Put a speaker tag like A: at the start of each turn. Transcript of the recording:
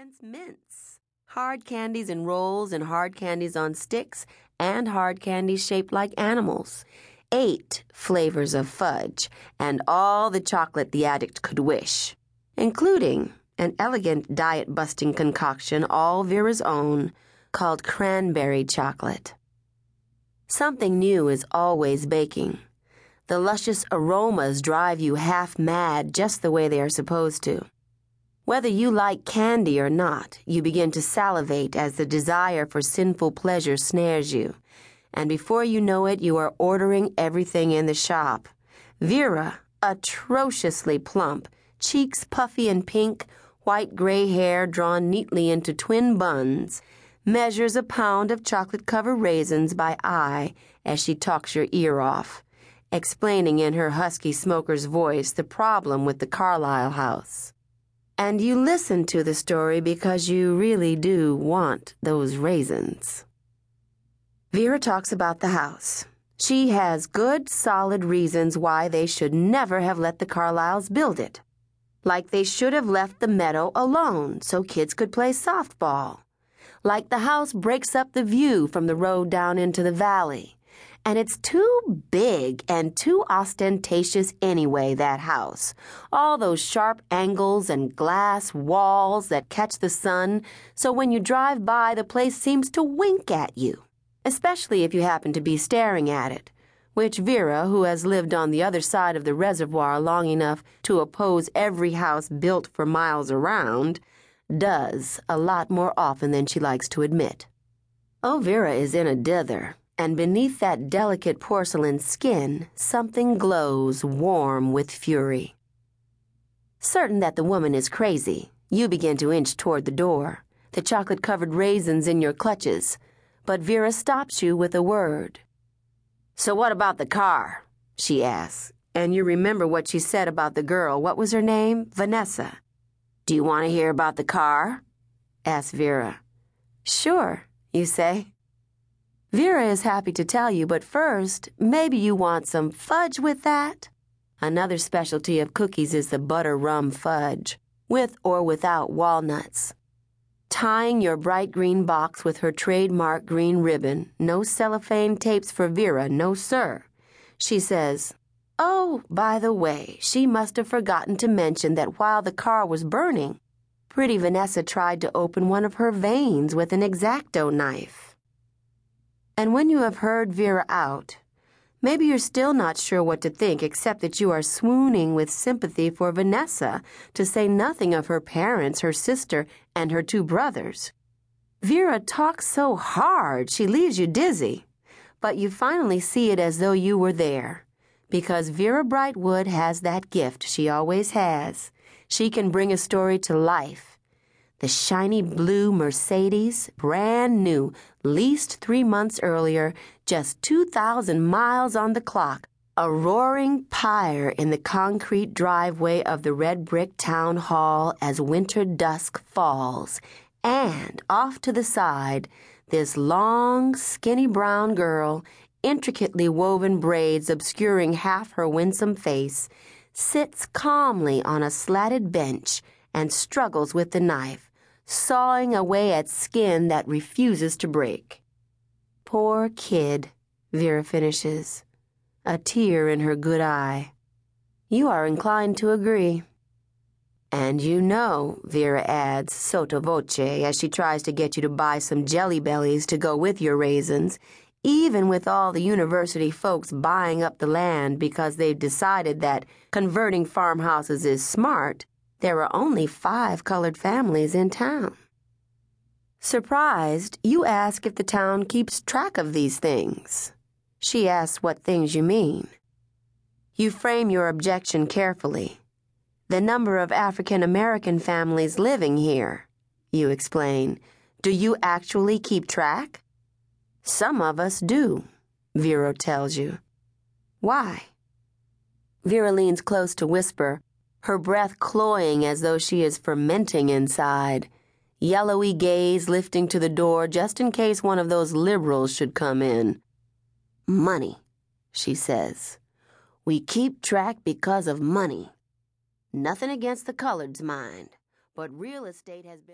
A: sixpence mints. Hard candies in rolls and hard candies on sticks and hard candies shaped like animals. Eight flavors of fudge and all the chocolate the addict could wish, including an elegant diet busting concoction all Vera's own called cranberry chocolate. Something new is always baking. The luscious aromas drive you half mad just the way they are supposed to. Whether you like candy or not, you begin to salivate as the desire for sinful pleasure snares you. And before you know it, you are ordering everything in the shop. Vera, atrociously plump, cheeks puffy and pink, white gray hair drawn neatly into twin buns, measures a pound of chocolate covered raisins by eye as she talks your ear off, explaining in her husky smoker's voice the problem with the Carlisle house. And you listen to the story because you really do want those raisins. Vera talks about the house. She has good, solid reasons why they should never have let the Carlisles build it. Like they should have left the meadow alone so kids could play softball. Like the house breaks up the view from the road down into the valley. And it's too big and too ostentatious anyway, that house. All those sharp angles and glass walls that catch the sun, so when you drive by, the place seems to wink at you, especially if you happen to be staring at it. Which Vera, who has lived on the other side of the reservoir long enough to oppose every house built for miles around, does a lot more often than she likes to admit. Oh, Vera is in a dither and beneath that delicate porcelain skin, something glows warm with fury. Certain that the woman is crazy, you begin to inch toward the door, the chocolate covered raisins in your clutches, but Vera stops you with a word. So, what about the car? she asks, and you remember what she said about the girl. What was her name? Vanessa. Do you want to hear about the car? asks Vera. Sure, you say. Vera is happy to tell you, but first, maybe you want some fudge with that? Another specialty of cookies is the butter rum fudge, with or without walnuts. Tying your bright green box with her trademark green ribbon, no cellophane tapes for Vera, no sir. She says, Oh, by the way, she must have forgotten to mention that while the car was burning, pretty Vanessa tried to open one of her veins with an exacto knife. And when you have heard Vera out, maybe you're still not sure what to think except that you are swooning with sympathy for Vanessa, to say nothing of her parents, her sister, and her two brothers. Vera talks so hard she leaves you dizzy, but you finally see it as though you were there. Because Vera Brightwood has that gift she always has. She can bring a story to life the shiny blue Mercedes, brand new, leased three months earlier, just 2,000 miles on the clock, a roaring pyre in the concrete driveway of the red brick town hall as winter dusk falls, and off to the side, this long, skinny brown girl, intricately woven braids obscuring half her winsome face, sits calmly on a slatted bench and struggles with the knife sawing away at skin that refuses to break. Poor kid, Vera finishes, a tear in her good eye. You are inclined to agree. And you know, Vera adds, sotto voce, as she tries to get you to buy some jelly bellies to go with your raisins, even with all the university folks buying up the land because they've decided that converting farmhouses is smart, there are only five colored families in town. Surprised, you ask if the town keeps track of these things. She asks what things you mean. You frame your objection carefully. The number of African American families living here, you explain. Do you actually keep track? Some of us do, Vera tells you. Why? Vera leans close to whisper, her breath cloying as though she is fermenting inside, yellowy gaze lifting to the door just in case one of those liberals should come in. Money, she says. We keep track because of money. Nothing against the coloreds, mind, but real estate has been.